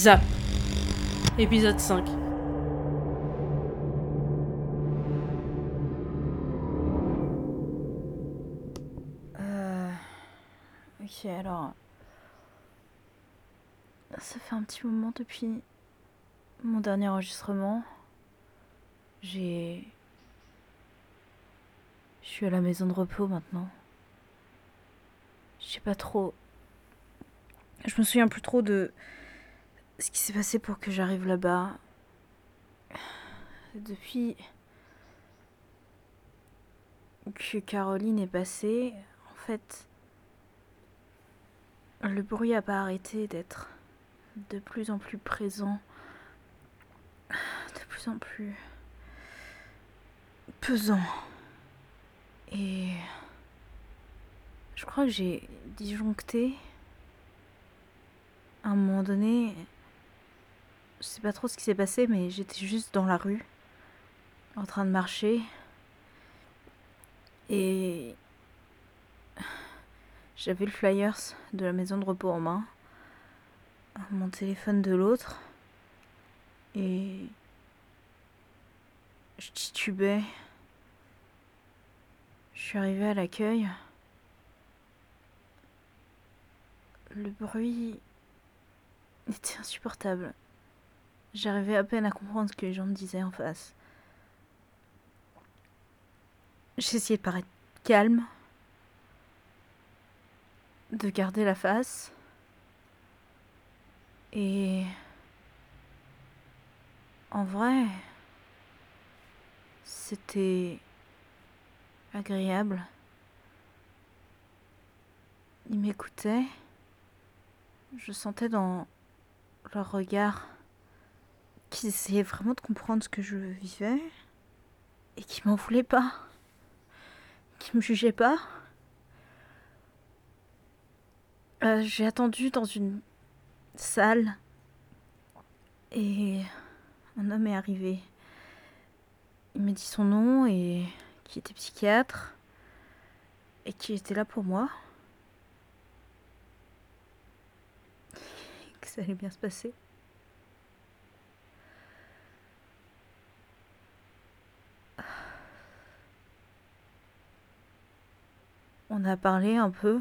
Zap. Épisode 5. Euh... Ok, alors... Ça fait un petit moment depuis mon dernier enregistrement. J'ai... Je suis à la maison de repos maintenant. Je sais pas trop... Je me souviens plus trop de ce qui s'est passé pour que j'arrive là-bas. Depuis que Caroline est passée, en fait, le bruit a pas arrêté d'être de plus en plus présent, de plus en plus pesant. Et je crois que j'ai disjoncté à un moment donné. Je sais pas trop ce qui s'est passé, mais j'étais juste dans la rue, en train de marcher. Et j'avais le flyers de la maison de repos en main, mon téléphone de l'autre, et je titubais. Je suis arrivée à l'accueil. Le bruit était insupportable. J'arrivais à peine à comprendre ce que les gens me disaient en face. J'essayais de paraître calme, de garder la face. Et en vrai, c'était agréable. Ils m'écoutaient. Je sentais dans leur regard qu'ils essayaient vraiment de comprendre ce que je vivais et qu'ils m'en voulaient pas, qu'ils me jugeaient pas. Euh, J'ai attendu dans une salle et un homme est arrivé. Il m'a dit son nom et qui était psychiatre et qui était là pour moi. Que ça allait bien se passer. On a parlé un peu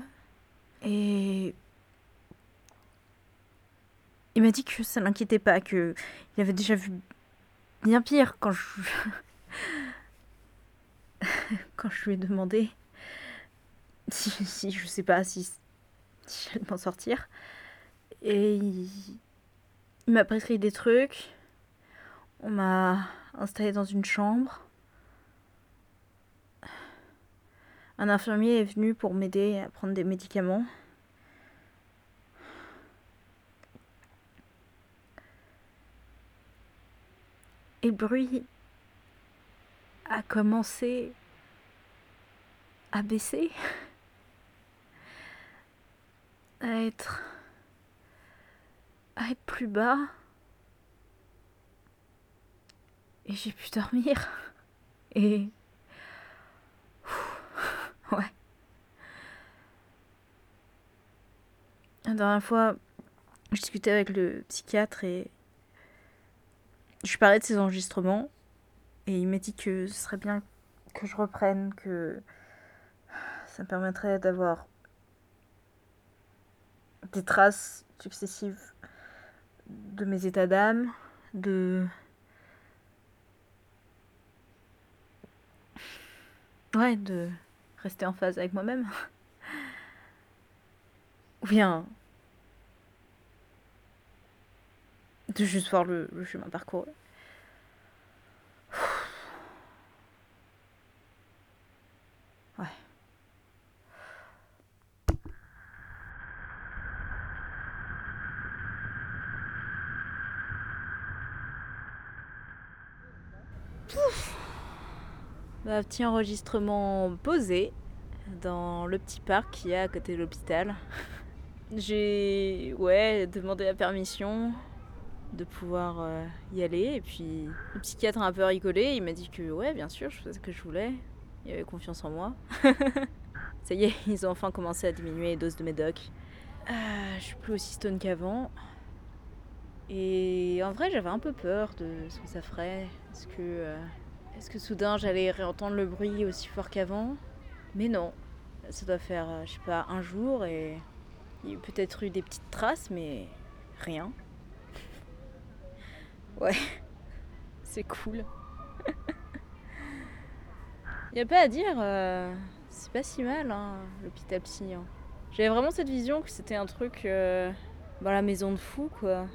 et il m'a dit que ça l'inquiétait pas, que il avait déjà vu bien pire quand je quand je lui ai demandé si, si je sais pas si, j'allais m'en sortir. Et il, il m'a prescrit des trucs. On m'a installé dans une chambre. Un infirmier est venu pour m'aider à prendre des médicaments. Et le bruit a commencé à baisser, à être, à être plus bas. Et j'ai pu dormir. Et... Ouais. La dernière fois, je discutais avec le psychiatre et je parlais de ces enregistrements et il m'a dit que ce serait bien que je reprenne, que ça me permettrait d'avoir des traces successives de mes états d'âme, de... Ouais, de rester en phase avec moi-même. Ou bien de juste voir le, chemin parcouru. Ouais. Bah, petit enregistrement posé dans le petit parc qu'il y a à côté de l'hôpital. J'ai ouais, demandé la permission de pouvoir euh, y aller et puis le psychiatre a un peu rigolé, il m'a dit que ouais, bien sûr, je faisais ce que je voulais. Il avait confiance en moi. Ça y est, ils ont enfin commencé à diminuer les doses de médoc. Euh, je suis plus aussi stone qu'avant. Et en vrai, j'avais un peu peur de ce que ça ferait. Est-ce que, euh, est-ce que soudain j'allais réentendre le bruit aussi fort qu'avant? Mais non. Ça doit faire, euh, je sais pas, un jour et il y a peut-être eu des petites traces, mais rien. Ouais, c'est cool. y a pas à dire, euh, c'est pas si mal, hein, l'hôpital psy. hein. J'avais vraiment cette vision que c'était un truc euh, dans la maison de fou, quoi.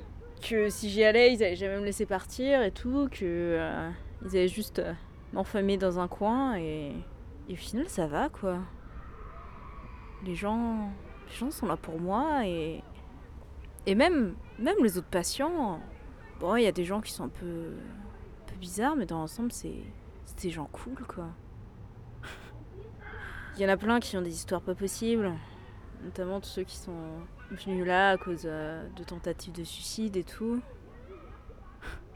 Que si j'y allais, ils allaient jamais me laisser partir et tout, que euh, ils allaient juste euh, m'enfermer dans un coin et, et au final, ça va, quoi. Les gens, les gens sont là pour moi et même même les autres patients. Bon, il y a des gens qui sont un peu peu bizarres, mais dans l'ensemble, c'est c'est des gens cool, quoi. Il y en a plein qui ont des histoires pas possibles, notamment tous ceux qui sont venus là à cause euh, de tentatives de suicide et tout.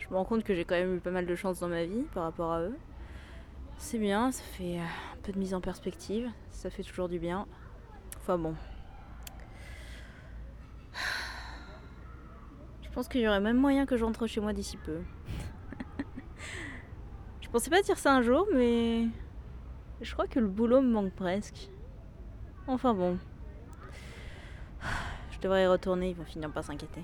Je me rends compte que j'ai quand même eu pas mal de chance dans ma vie par rapport à eux. C'est bien, ça fait euh, un peu de mise en perspective, ça fait toujours du bien. Enfin bon. Je pense qu'il y aurait même moyen que je rentre chez moi d'ici peu. je pensais pas dire ça un jour, mais je crois que le boulot me manque presque. Enfin bon. Je devrais y retourner, ils vont finir par s'inquiéter.